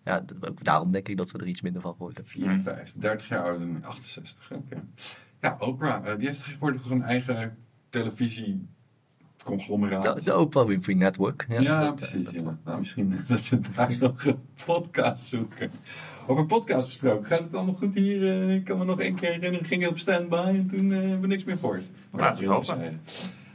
ja, ook daarom denk ik dat we er iets minder van gehoord hebben. 54, 30 jaar ouder dan 68. Oké. Ja, Oprah, eh, die heeft tegenwoordig toch een eigen televisie-conglomeraat. De, de Oprah Winfrey Network. Ja, Ja, dat, eh, precies. dat ja. klopt. Nou, misschien <laughs> dat ze daar nog een podcast zoeken. Over podcast gesproken, gaat het allemaal goed hier? Eh, ik kan me nog één keer herinneren, ging je op standby en toen eh, hebben we niks meer gehoord. Maar Laten dat we is hopen.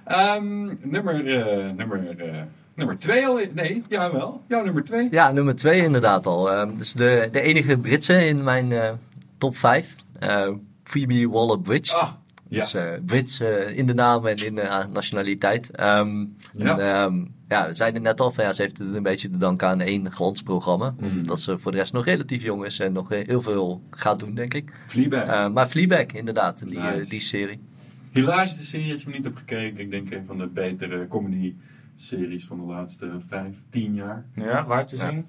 Ehm, nummer, eh, nummer, eh, nummer twee al? Nee, jawel. Jouw nummer twee. Ja, nummer twee inderdaad al. Ehm, dus de, de enige Britse in mijn eh, top vijf. Eh, Phoebe Waller-Bridge. Ah, ja. Dus eh, Brits eh, in de naam en in de eh, nationaliteit. Ehm, Ja. en, ehm, ja, we zeiden net al van ja, ze heeft het een beetje te danken aan één glansprogramma. Mhm. Dat ze voor de rest nog relatief jong is en nog heel veel gaat doen, denk ik. Fleabag. Eh, maar Fleabag, inderdaad, die, Nice. die serie. Hilarische serie als je hem niet hebt gekeken. Ik denk een van de betere comedy-series van de laatste vijf, tien jaar. Ja, waar te Ja.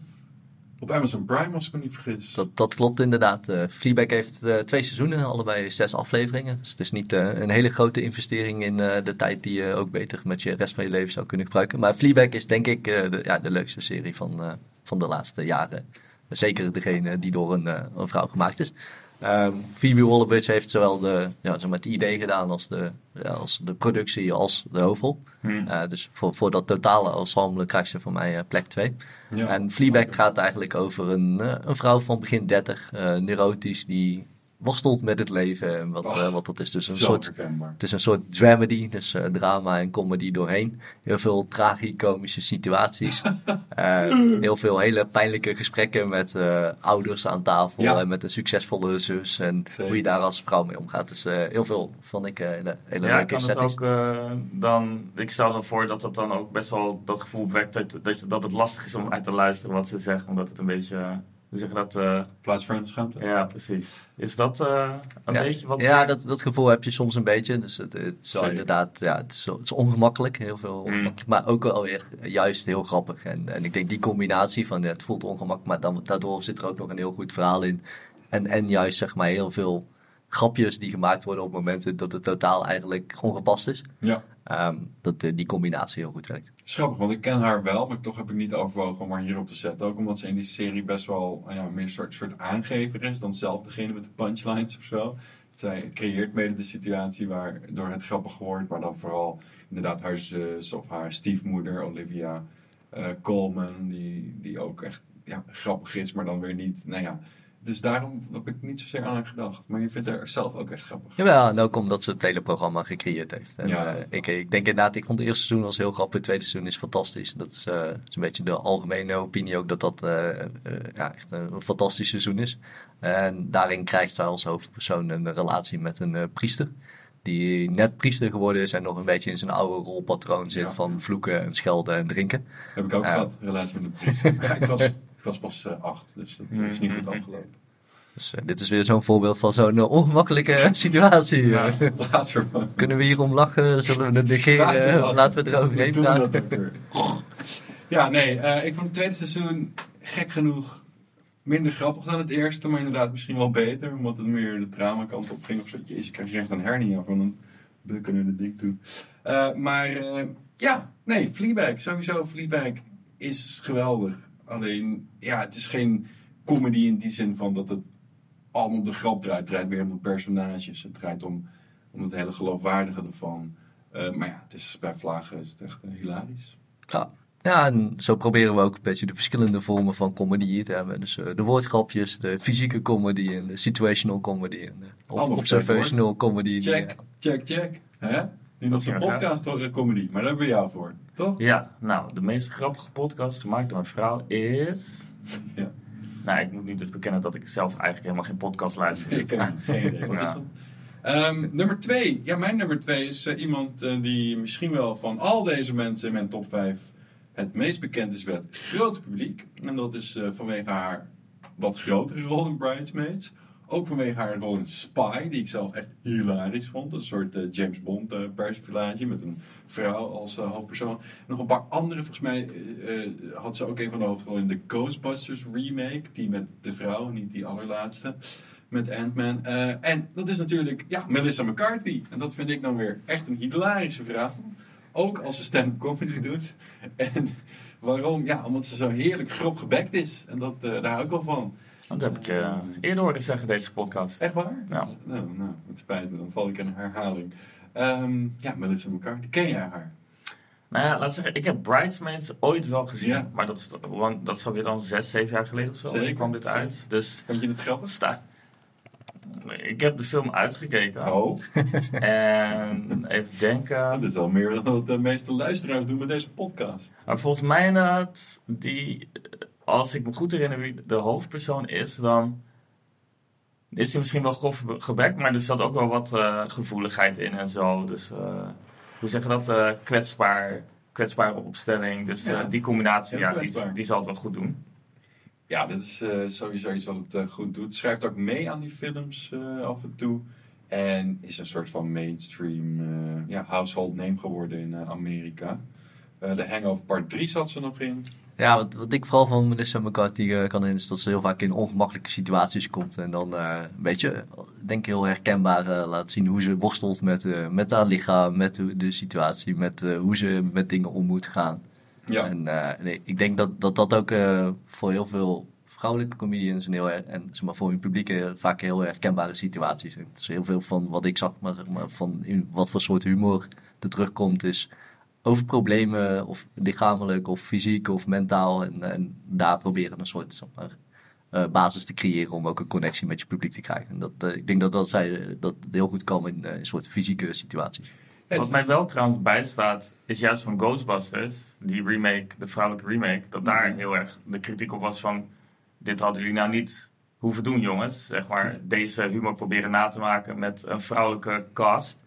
Op Amazon Prime, als ik me niet vergis. Dat, dat klopt inderdaad. Eh Fleabag heeft eh, twee seizoenen, allebei zes afleveringen. Dus het is niet eh, een hele grote investering in de tijd die je ook beter met je rest van je leven zou kunnen gebruiken. Maar Fleabag is denk ik de, ja, de leukste serie van, van de laatste jaren. Zeker degene die door een, een vrouw gemaakt is. Ehm Phoebe Waller-Bridge heeft zowel de, ja, zeg maar het idee gedaan als de, ja, als de productie als de hoofdrol. Hmm. Eh, dus voor, voor dat totale ensemble krijgt ze voor mij eh, plek 2. Ja, en Fleabag gaat eigenlijk over een, eh, een vrouw van begin 30, eh, neurotisch, die worstelt met het leven. En wat, Och, eh, wat dat is. Dus een soort, herkenbaar. het is een soort dramedy, dus eh, drama en comedy doorheen. Heel veel tragicomische situaties. <laughs> Eh, heel veel hele pijnlijke gesprekken met eh, ouders aan tafel Ja. en met een succesvolle zus. En Zeker. hoe je daar als vrouw mee omgaat. Dus eh, heel veel vond ik eh, hele, hele Ja, leuke kan het ook eh, dan... Ik stel dan voor dat dat dan ook best wel dat gevoel wekt dat, dat, dat het lastig is om uit te luisteren wat ze zeggen. Omdat het een beetje... hoe zeg je dat? eh, Plaatsvervangende schaamte. ja, precies. Is dat eh, een ja, beetje wat... Ja, dat, dat gevoel heb je soms een beetje. Dus het, het is inderdaad, ja, het is, het is ongemakkelijk, heel veel ongemakkelijk, maar ook wel weer juist heel grappig. En, en ik denk die combinatie van het voelt ongemakkelijk, maar dan, daardoor zit er ook nog een heel goed verhaal in. En, en juist zeg maar heel veel grapjes die gemaakt worden op momenten dat het totaal eigenlijk ongepast is. Ja. Ehm, dat eh, die combinatie heel goed werkt. Schappig, want ik ken haar wel, maar toch heb ik niet overwogen om haar hierop te zetten. Ook omdat ze in die serie best wel nou ja, meer een soort, soort aangever is dan zelf degene met de punchlines of zo. Zij creëert mede de situatie waardoor het grappig wordt, maar dan vooral inderdaad haar zus of haar stiefmoeder Olivia eh, Colman, die, die ook echt ja, grappig is, maar dan weer niet. Nou ja, dus daarom heb ik niet zozeer aan haar gedacht. Maar je vindt haar zelf ook echt grappig. Jawel, en ook omdat ze het hele programma gecreëerd heeft. En, Ja, eh, ik, ik denk inderdaad, ik vond het eerste seizoen was heel grappig, het tweede seizoen is fantastisch. Dat is, eh, is een beetje de algemene opinie ook dat dat eh, eh, ja, echt een, een fantastisch seizoen is. En daarin krijgt zij als hoofdpersoon een relatie met een eh, priester. Die net priester geworden is en nog een beetje in zijn oude rolpatroon zit Ja. van vloeken en schelden en drinken. Heb ik ook Ja. gehad, relatie met de priester. <laughs> Ik, was, ik was pas eh, acht, dus dat eh, is niet goed afgelopen. Dus eh, dit is weer zo'n voorbeeld van zo'n eh, ongemakkelijke situatie. Ja, <laughs> laat maar. Kunnen we hierom lachen? Zullen we het negeren? Laten we lachen. Laten we eroverheen praten. Ja, nee, eh, ik vond het tweede seizoen gek genoeg minder grappig dan het eerste, maar inderdaad misschien wel beter, omdat het meer de drama kant op ging of zo. Jezus, ik krijg echt een hernia van een bukken naar de ding toe. Eh, maar eh, ja, nee, Fleabag, sowieso Fleabag is geweldig. Alleen, ja, het is geen comedy in die zin van dat het allemaal om de grap draait. Het draait meer om de personages. Het draait om, om het hele geloofwaardige ervan. Eh, maar ja, het is, bij Vlagen is het echt eh, hilarisch. Ja. ja, en zo proberen we ook een beetje de verschillende vormen van comedy te hebben. Dus eh, de woordgrapjes, de fysieke comedy en de situational comedy en de observational comedy. Check, check, check. Hè? Dat is een podcast comedy, maar daar hebben we jou voor, toch? Ja, nou, de meest grappige podcast gemaakt door een vrouw is... Ja. Nou, ik moet nu dus bekennen dat ik zelf eigenlijk helemaal geen podcast luister. Ik heb geen idee. Wat Ja. is dat? Ehm, nummer twee. Ja, mijn nummer twee is eh, iemand eh, die misschien wel van al deze mensen in mijn top 5 het meest bekend is bij het grote publiek. En dat is eh, vanwege haar wat grotere rol in Bridesmaids. Ook vanwege haar rol in Spy, die ik zelf echt hilarisch vond. Een soort eh, James Bond uh, met een vrouw als uh, hoofdpersoon. Nog een paar andere, volgens mij had ze ook een van de hoofdrollen in de Ghostbusters remake. Die met de vrouw, niet die allerlaatste. Met Ant-Man. en dat is natuurlijk, ja, Melissa McCarthy. En dat vind ik dan weer echt een hilarische vrouw. Ook als ze stand-up comedy doet. <laughs> En waarom? Ja, omdat ze zo heerlijk grob gebekt is. En dat, daar hou ik wel van. Dat heb ik uh, eerder horen zeggen, deze podcast. Echt waar? Ja. Nou, nou, het spijt me, dan val ik in herhaling. Um, ja, Melissa McCarthy, ken jij haar? Nou ja, laat zeggen, ik heb Bridesmaids ooit wel gezien. Ja. Maar dat is, dat is alweer dan zes, zeven jaar geleden of zo. Zeker. kwam dit uit. Dus, Vond je het grappig? Sta ik heb de film uitgekeken. Oh. <laughs> En even denken. Dat is al meer dan wat de meeste luisteraars doen met deze podcast. Maar volgens mij inderdaad, die als ik me goed herinner wie de hoofdpersoon is, dan is hij misschien wel grof gebekt, maar er zat ook wel wat uh, gevoeligheid in en zo. Dus uh, hoe zeg je dat? Uh, kwetsbaar, kwetsbare opstelling. Dus ja. die combinatie, ja, die, die, zal het wel goed doen. Ja, dat is sowieso iets wat het goed doet. Schrijft ook mee aan die films af en toe. En is een soort van mainstream ja, household name geworden in Amerika. de Hangover Part 3 zat ze nog in. Ja, wat, wat ik vooral van Melissa McCarthy uh, kan in is dat ze heel vaak in ongemakkelijke situaties komt. En dan uh, een beetje, denk ik, heel herkenbaar uh, laat zien hoe ze worstelt met, met haar lichaam, met de, situatie, met hoe ze met dingen om moet gaan. Ja. En nee, ik denk dat dat, dat ook voor heel veel vrouwelijke comedians en, heel, en zeg maar, voor hun publiek vaak heel herkenbare situaties zijn. Dus heel veel van wat ik zag, maar, zeg maar van in wat voor soort humor er terugkomt, is over problemen, of lichamelijk, of fysiek, of mentaal. En, en daar proberen een soort zeg maar, uh, basis te creëren om ook een connectie met je publiek te krijgen. En dat, uh, ik denk dat, dat zij dat heel goed kan in uh, een soort fysieke situatie. Wat mij wel trouwens bijstaat, is juist van Ghostbusters, die remake, de vrouwelijke remake, dat daar mhm. heel erg de kritiek op was van, dit hadden jullie nou niet hoeven doen jongens. Zeg maar, deze humor proberen na te maken met een vrouwelijke cast.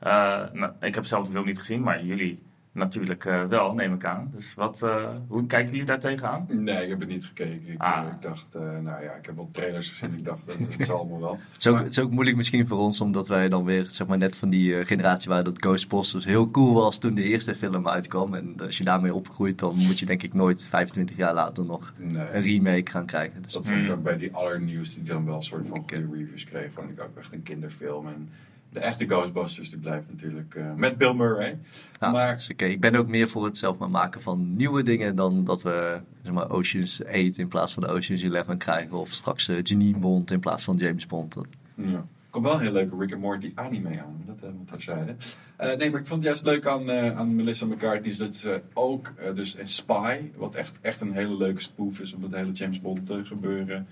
nou, ik heb zelf de film niet gezien, maar jullie Natuurlijk uh, wel, neem ik aan. Dus wat, uh, hoe kijken jullie daar tegenaan? Nee, ik heb het niet gekeken. Ik, ah. uh, ik dacht, nou ja, ik heb wel trailers gezien. Ik dacht, dat, zal allemaal wel. het, is ook, het is ook moeilijk misschien voor ons, omdat wij dan weer, zeg maar, net van die generatie waren dat Ghostbusters heel cool was toen de eerste film uitkwam. En als je daarmee opgroeit, dan moet je denk ik nooit 25 jaar later nog nee. een remake gaan krijgen. Dus dat vond ik ook bij die allernieuwste, die dan wel een soort van goede reviews kreeg. Vond ik ook echt een kinderfilm. En de echte Ghostbusters, die blijft natuurlijk uh, met Bill Murray. Ja, maar oké. Ik ben ook meer voor het zelf maar maken van nieuwe dingen dan dat we zeg maar, Oceans 8 in plaats van Oceans 11 krijgen. Of straks uh, Janine Bond in plaats van James Bond. Ja. Er komt wel een heel leuke Rick and Morty anime aan, dat hebben we terzijde. Uh, nee, maar ik vond het juist leuk aan, uh, aan Melissa McCarthy is dat ze ook, uh, dus in Spy, wat echt, echt een hele leuke spoof is op het hele James Bond gebeuren.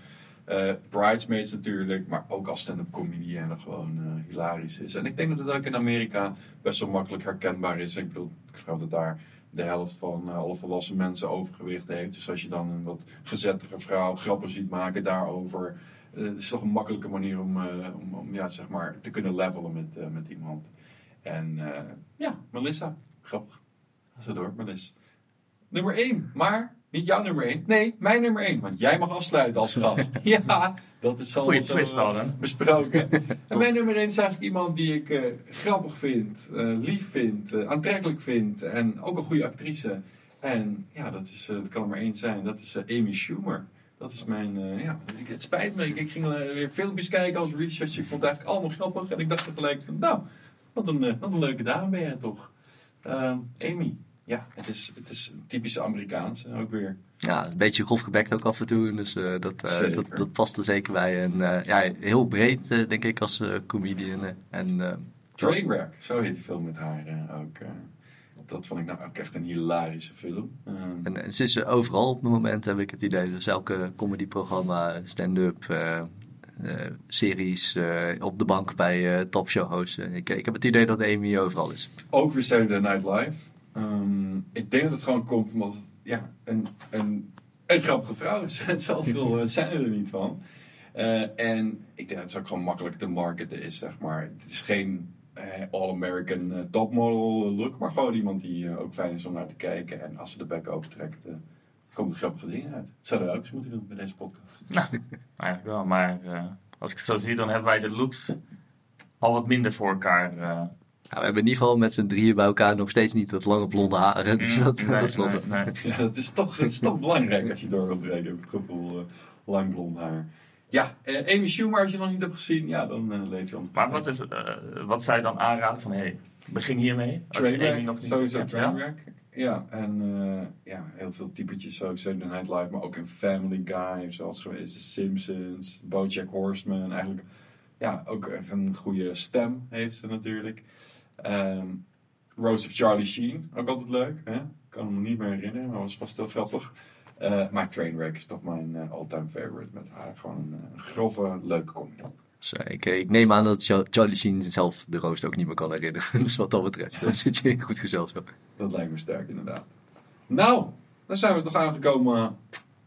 Uh, Bridesmaids natuurlijk, maar ook als stand-up comedy en gewoon uh, hilarisch is. En ik denk dat het ook in Amerika best wel makkelijk herkenbaar is. Ik bedoel, ik geloof dat daar de helft van uh, alle volwassen mensen overgewicht heeft. Dus als je dan een wat gezettere vrouw grappen ziet maken daarover, het is toch een makkelijke manier om, om, om, ja, zeg maar, te kunnen levelen met, met iemand. En ja, Melissa, grappig. Zo door, Melissa. Nummer 1, maar niet jouw nummer 1. Nee, mijn nummer 1. Want jij mag afsluiten als gast. <laughs> ja, dat is al Goeie twist al, hè? besproken. <laughs> en mijn nummer 1 is eigenlijk iemand die ik uh, grappig vind, uh, lief vind, uh, aantrekkelijk vind. En ook een goede actrice. En ja, dat, is, dat kan er maar één zijn. Dat is Amy Schumer. Dat is mijn, ja, het spijt me. Ik, ging weer filmpjes kijken als research. Ik vond het eigenlijk allemaal grappig. En ik dacht tegelijk van, nou, wat een, wat een leuke dame ben jij toch. Amy, ja, het is, het is typisch Amerikaans ook weer. Ja, een beetje grof gebekt ook af en toe. Dus uh, dat, uh, dat, dat past er zeker bij. En uh, ja, heel breed denk ik als comedian. En, Trainwreck, zo heet die film met haar ook. dat vond ik nou ook echt een hilarische film. En, en, ze is overal op het moment, heb ik het idee. Dus elke comedyprogramma, stand-up, series op de bank bij talkshow ik, ik heb het idee dat Amy overal is. Ook weer Saturday Night Live. Um, ik denk dat het gewoon komt omdat het ja, een, een, een grappige vrouw is. <laughs> Zoveel uh, zijn er niet van. Uh, en ik denk dat het ook gewoon makkelijk te marketen is, zeg maar. Het is geen uh, all-American topmodel look, maar gewoon iemand die ook fijn is om naar te kijken. En als ze de bek opentrekt, komen er grappige dingen uit. Zouden we ook eens moeten doen bij deze podcast. <laughs> Nou, eigenlijk wel, maar als ik het zo zie, dan hebben wij de looks al wat minder voor elkaar. Ja, we hebben in ieder geval met z'n drieën bij elkaar nog steeds niet dat lange blonde haren. <laughs> Dat, Mm, nee, dat klopt. nee, nee. Ja, het is toch, het is toch belangrijk als je door wilt breken, heb ik het gevoel. eh, lang blond haar. Ja, eh, Amy Schumer, als je nog niet hebt gezien, ja, dan eh, leef je om. Maar wat, is, eh, wat zou je dan aanraden van, hé, hey, begin hiermee? Als je Amy Trainwreck, nog niet sowieso kent, ja? Trainwreck. Ja, en eh, ja, heel veel typetjes zoals Saturday Night Live, maar ook in Family Guy, zoals geweest The Simpsons, BoJack Horseman. Eigenlijk, ja, ook echt een goede stem heeft ze natuurlijk. Ehm, Rose of Charlie Sheen, ook altijd leuk. Hè? Ik kan me niet meer herinneren, maar was vast heel grappig. Eh, maar Trainwreck is toch mijn eh, all-time favorite met haar. Gewoon een eh, grove, leuke comedy. Eh, ik, neem aan dat Char- Charlie Sheen zelf de roost ook niet meer kan herinneren. <laughs> Dus wat dat betreft eh, zit je in goed gezelschap. Dat lijkt me sterk, inderdaad. Nou, dan zijn we toch aangekomen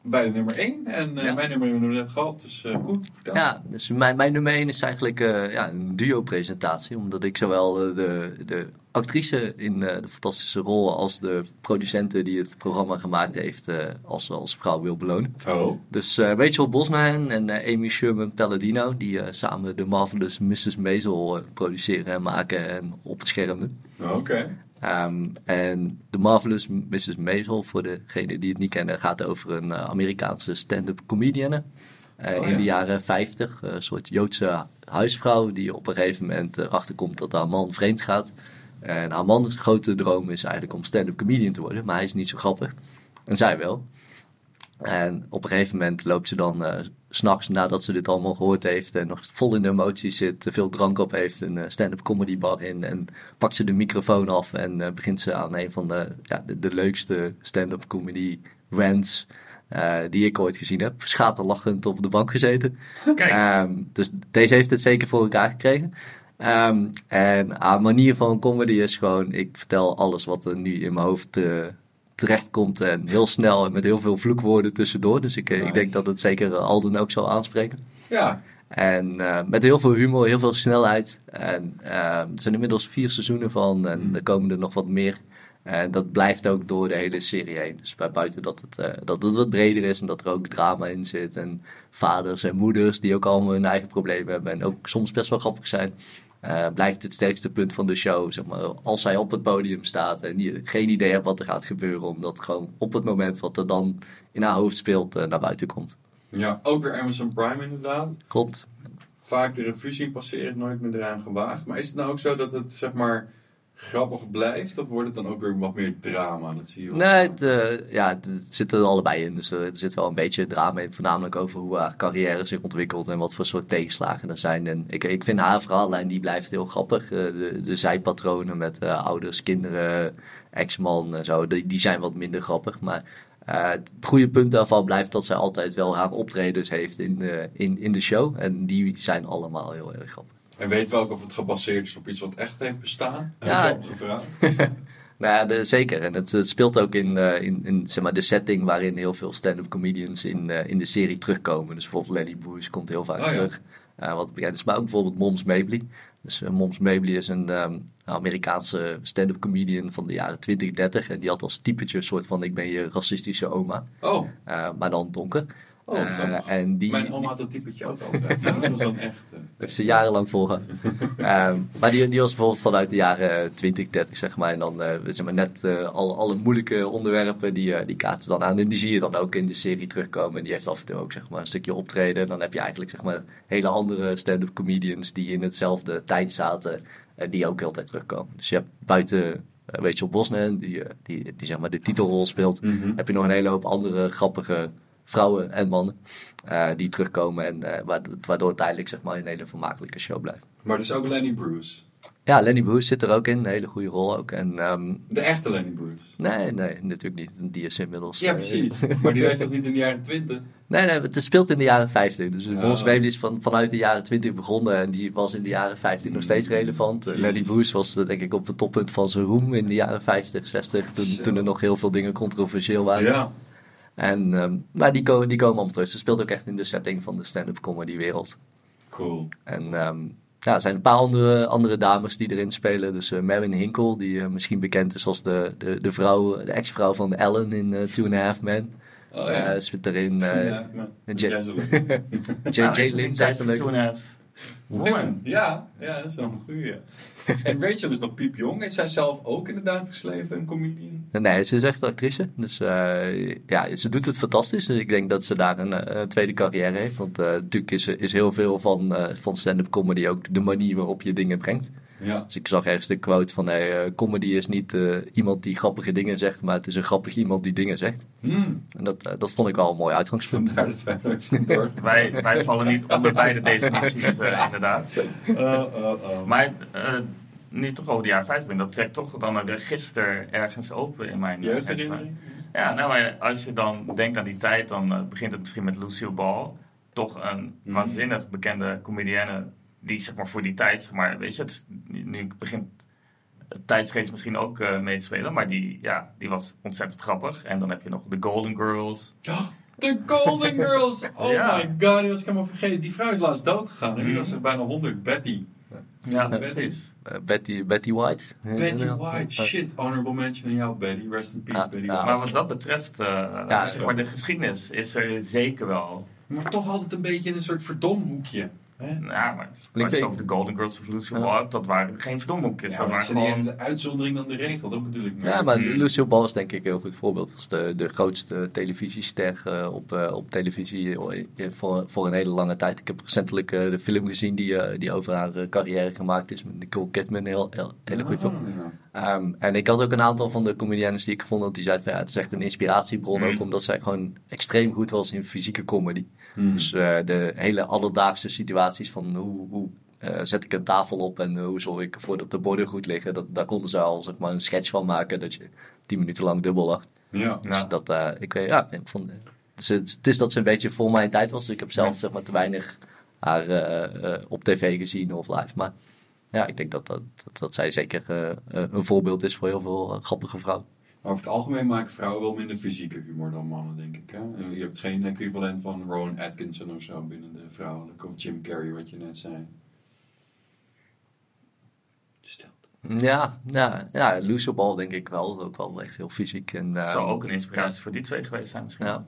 bij de nummer 1. En eh, Ja. mijn nummer hebben we net gehad, dus goed. vertel. Ja, dus mijn, mijn nummer 1 is eigenlijk eh, ja, een duo-presentatie. Omdat ik zowel de, de actrice in de fantastische rol als de producenten die het programma gemaakt heeft als, als vrouw wil belonen. Oh, Dus Rachel Brosnahan en Amy Sherman Palladino, die samen de Marvelous Mrs. Maisel produceren en maken en op het scherm doen. oké. Ehm, en The Marvelous Mrs. Maisel, voor degenen die het niet kennen, gaat over een eh, Amerikaanse stand-up comedian. eh, Oh, in ja. de jaren 50, eh, een soort Joodse huisvrouw die op een gegeven moment erachter komt dat haar man vreemd gaat. En haar man's grote droom is eigenlijk om stand-up comedian te worden, maar hij is niet zo grappig. En zij wel. En op een gegeven moment loopt ze dan s'nachts nadat ze dit allemaal gehoord heeft en nog vol in de emoties zit, te veel drank op heeft, een eh, stand-up comedy bar in en pakt ze de microfoon af en eh, begint ze aan een van de, ja, de, de leukste stand-up comedy rants eh, die ik ooit gezien heb. Schaterlachend op de bank gezeten. Ehm, dus deze heeft het zeker voor elkaar gekregen. Ehm, en haar manier van comedy is gewoon, ik vertel alles wat er nu in mijn hoofd eh, terechtkomt en heel snel en met heel veel vloekwoorden tussendoor. Dus ik, eh, ik denk dat het zeker eh, Alden ook zal aanspreken. Ja, En eh, met heel veel humor, heel veel snelheid. En eh, er zijn inmiddels vier seizoenen van en er komen er nog wat meer. En dat blijft ook door de hele serie heen. Dus bij buiten dat het, eh, dat het wat breder is en dat er ook drama in zit. En vaders en moeders die ook allemaal hun eigen problemen hebben en ook soms best wel grappig zijn. Eh, blijft het sterkste punt van de show. Zeg maar, als zij op het podium staat en je geen idee hebt wat er gaat gebeuren. Omdat gewoon op het moment wat er dan in haar hoofd speelt eh, naar buiten komt. ja, ook weer Amazon Prime inderdaad. Klopt. Vaak de revue zien passeren, nooit meer eraan gewaagd. Maar is het nou ook zo dat het, zeg maar, grappig blijft? Of wordt het dan ook weer wat meer drama? Dat zie je wel. Nee, het, eh, ja, het zit er allebei in. Dus eh, er zit wel een beetje drama in. Voornamelijk over hoe haar carrière zich ontwikkelt en wat voor soort tegenslagen er zijn. En ik, ik vind haar verhaallijn, die blijft heel grappig. Eh, de, de zijpatronen met ouders, kinderen, ex-man en zo, die, die zijn wat minder grappig. Maar het goede punt daarvan blijft dat zij altijd wel haar optredens heeft in, eh, in, in de show. En die zijn allemaal heel erg grappig. En weet wel ook of het gebaseerd is op iets wat echt heeft bestaan? Ja. <laughs> Nou ja, de- zeker. En het, het speelt ook in, eh, in, in zeg maar, de setting waarin heel veel stand-up comedians in, eh, in de serie terugkomen. Dus bijvoorbeeld Lenny Bruce komt heel vaak Oh ja. terug. Eh, wat bekend is. Maar ook bijvoorbeeld Moms Mabley. Dus Moms Mabley is een ehm, Amerikaanse stand-up comedian van de jaren 20, 30. En die had als typetje een soort van ik ben je racistische oma. Oh, maar dan donker. Oh Eh, en die, Mijn oma had dat typetje ook altijd. Ja, <laughs> dat was dan echt... eh, heeft ze jarenlang volgehouden. <laughs> Ehm, maar die, die was bijvoorbeeld vanuit de jaren 20, 30, zeg maar. En dan eh, zeg maar net eh, alle, alle moeilijke onderwerpen, die, eh, die kaarten dan aan. En die zie je dan ook in de serie terugkomen. En die heeft af en toe ook zeg maar, een stukje optreden. En dan heb je eigenlijk zeg maar, hele andere stand-up comedians die in hetzelfde tijd zaten. En die ook altijd terugkomen. Dus je hebt buiten Rachel Bosnan, die, eh, die, die zeg maar de titelrol speelt. Mhm. Heb je nog een hele hoop andere grappige vrouwen en mannen. eh, die terugkomen en eh, waardoor, het uiteindelijk zeg maar, een hele vermakelijke show blijft. Maar dus ook Lenny Bruce. Ja, Lenny Bruce zit er ook in, een hele goede rol ook. En ehm, De echte Lenny Bruce. nee, nee, natuurlijk niet. Die is inmiddels. Ja, eh, precies. <laughs> Maar die leeft toch niet in de jaren 20? nee, nee, het speelt in de jaren 50. Dus Baby is van, vanuit de jaren 20 begonnen en die was in de jaren 50 nog steeds relevant. Jezus. Lenny Bruce was denk ik op het toppunt van zijn roem in de jaren 50, 60. Toen, toen er nog heel veel dingen controversieel waren. Ja. En, ehm, maar die, komen die komen allemaal terug. Ze speelt ook echt in de setting van de stand-up comedy wereld. Cool. En ehm, ja, er zijn een paar andere, andere dames die erin spelen. Dus eh Marin Hinkle, die eh, misschien bekend is als de, de, de vrouw, de ex-vrouw van Ellen in eh Two and a Half Men. Oh, ja. Eh, zit erin. eh, ja, maar- J- jij zo leuk. J- Nou, is J. het Lynn niet zei tijd het voor leuk. Two and a Half Woman? Ja, ja, dat is wel een goeie. <laughs> En Rachel is nog piepjong. Is zij zelf ook in het dagelijks leven een comedian? Nee, ze is echt actrice. Dus eh, ja, ze doet het fantastisch. Dus ik denk dat ze daar een, eh, een tweede carrière heeft. Want eh, natuurlijk is, is heel veel van, eh, van stand-up comedy ook de manier waarop je dingen brengt. Ja. Dus ik zag ergens de quote van hey, eh, comedy is niet eh, iemand die grappige dingen zegt, maar het is een grappig iemand die dingen zegt. Hmm. En dat, eh, dat vond ik wel een mooi uitgangspunt. Vandaar dat wij. Wij, wij vallen niet onder beide definities, inderdaad. Oh, oh, oh. Maar eh, nu toch over de jaren 50 ben, dat trekt toch dan een register ergens open in mijn hersenen. Ja, nou, maar als je dan denkt aan die tijd, dan begint het misschien met Lucille Ball. Toch een Mhm. waanzinnig bekende comedienne die zeg maar voor die tijd, zeg maar, weet je, het nu begint het tijdsgeest misschien ook eh, mee te spelen, maar die, ja, die was ontzettend grappig. En dan heb je nog de Golden Girls. The Golden <laughs> Girls! Oh Ja. my god, die was ik helemaal vergeten. Die vrouw is laatst dood gegaan. En die Mm. was er bijna 100. Betty. Ja, Betty. precies. Eh, Betty, Betty White. Betty. White, shit. Honorable mention aan jou, Betty. Rest in peace, Betty. White. Maar wat dat betreft, eh, Ja, zeg maar, de geschiedenis is er zeker wel. Maar toch altijd een beetje in een soort verdomhoekje. Hè? Ja, maar als je het over de Golden Girls of Lucille Ball hebt, dat waren geen verdomhoekjes. Ja, dat maar waren dat gewoon... de uitzondering dan de regel, dat bedoel ik. maar. Ja, maar Mm. Lucille Ball is denk ik een heel goed voorbeeld. Dat is de, de grootste televisiester eh, op, eh, op televisie eh, voor, voor een hele lange tijd. Ik heb recentelijk eh, de film gezien die, eh, die over haar carrière gemaakt is. Met Nicole Kidman, een heel, heel, hele goede film. Ah, ja. Ehm, en ik had ook een aantal van de comediannes die ik gevonden had, die zeiden van ja, het is echt een inspiratiebron. Mm. Ook omdat zij gewoon extreem goed was in fysieke comedy. Hmm. Dus eh, de hele alledaagse situaties van hoe, hoe eh, zet ik een tafel op en hoe zorg ik ervoor dat de borden goed liggen. Dat, daar konden ze al zeg maar, een sketch van maken dat je tien minuten lang dubbel lacht. ja. Ja. Dus dat, eh, ik weet, ja, ik vond, dus het, het is dat ze een beetje voor mijn tijd was. Dus ik heb zelf zeg maar te weinig haar eh, eh, op tv gezien of live. Maar ja, ik denk dat, dat, dat, dat zij zeker eh, eh, een voorbeeld is voor heel veel eh, grappige vrouwen. Maar over het algemeen maken vrouwen wel minder fysieke humor dan mannen, denk ik. Hè? En Je hebt geen equivalent van Rowan Atkinson of zo binnen de vrouwelijke. Of Jim Carrey, wat je net zei. Stelt. Ja, ja, ja Ball denk ik wel. Ook wel echt heel fysiek. En, eh, zou ook een inspiratie voor die twee geweest zijn misschien. Ja.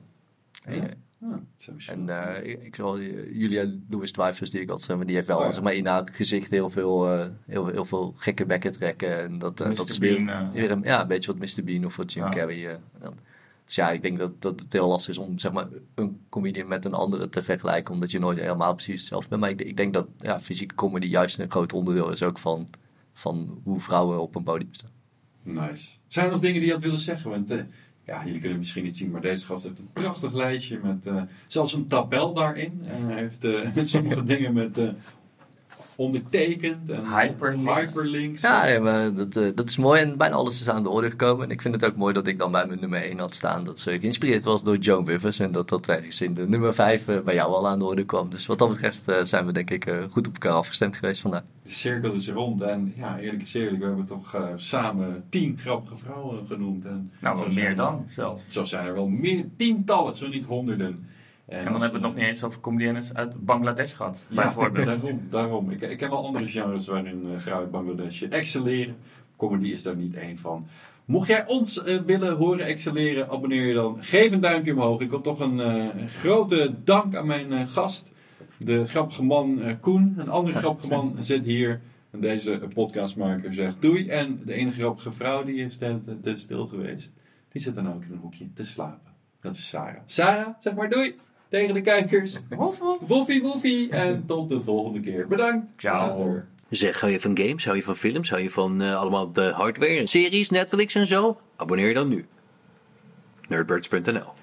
Ja. En, Ah. En eh, ik, zal eh, Julia Louis Dreyfus die ik had, zeg maar, die heeft wel Oh ja. zeg maar, in haar gezicht heel veel, eh, heel, heel veel gekke bekken trekken. En dat, eh, dat is weer, Bean, eh. weer een, ja, een beetje wat Mr. Bean of wat Jim Ja. Carrey. eh, dus ja, ik denk dat, dat het heel lastig is om zeg maar, een comedian met een andere te vergelijken, omdat je nooit helemaal precies hetzelfde bent. Maar ik, ik denk dat ja, fysieke comedy juist een groot onderdeel is ook van, van hoe vrouwen op een podium staan. Nice. Zijn er nog dingen die je had willen zeggen? Want eh, ja, jullie kunnen het misschien niet zien, maar deze gast heeft een prachtig lijstje met eh, zelfs een tabel daarin. En hij heeft eh, <laughs> sommige dingen met eh, ondertekend en Hyperlinks. hyperlinks. Ja, ja, maar dat, eh, dat is mooi en bijna alles is aan de orde gekomen. En ik vind het ook mooi dat ik dan bij mijn nummer 1 had staan dat ze geïnspireerd was door Joan Rivers. En dat dat ergens in de nummer 5 eh, bij jou al aan de orde kwam. Dus wat dat betreft eh, zijn we denk ik eh, goed op elkaar afgestemd geweest vandaag. De cirkel is rond en ja, eerlijk is eerlijk, we hebben toch eh, samen tien grappige vrouwen genoemd. En Nou, meer er- dan zelfs. Zo zijn er wel meer tientallen, zo niet honderden. En dan hebben we het nog niet eens over comediannes uit Bangladesh gehad, Ja, bijvoorbeeld. <laughs> Daarom, daarom. Ik, ik ken wel andere genres waarin eh, vrouwen uit Bangladesh excelleren. Comedy is daar niet één van. Mocht jij ons eh, willen horen excelleren, abonneer je dan. Geef een duimpje omhoog. Ik wil toch een eh, grote dank aan mijn gast. De grappige man Koen. Een andere grappige man zit hier. En deze podcastmaker zegt doei. En de enige grappige vrouw die is te stil geweest. Die zit dan ook in een hoekje te slapen. Dat is Sarah. Sarah, zeg maar doei tegen de kijkers. Woef, woef. Woefie woefie en tot de volgende keer. Bedankt. Ciao. Later. Zeg, hou je van games? Hou je van films? Hou je van eh, allemaal de hardware, series, Netflix en zo? Abonneer je dan nu. Nerdbirds.nl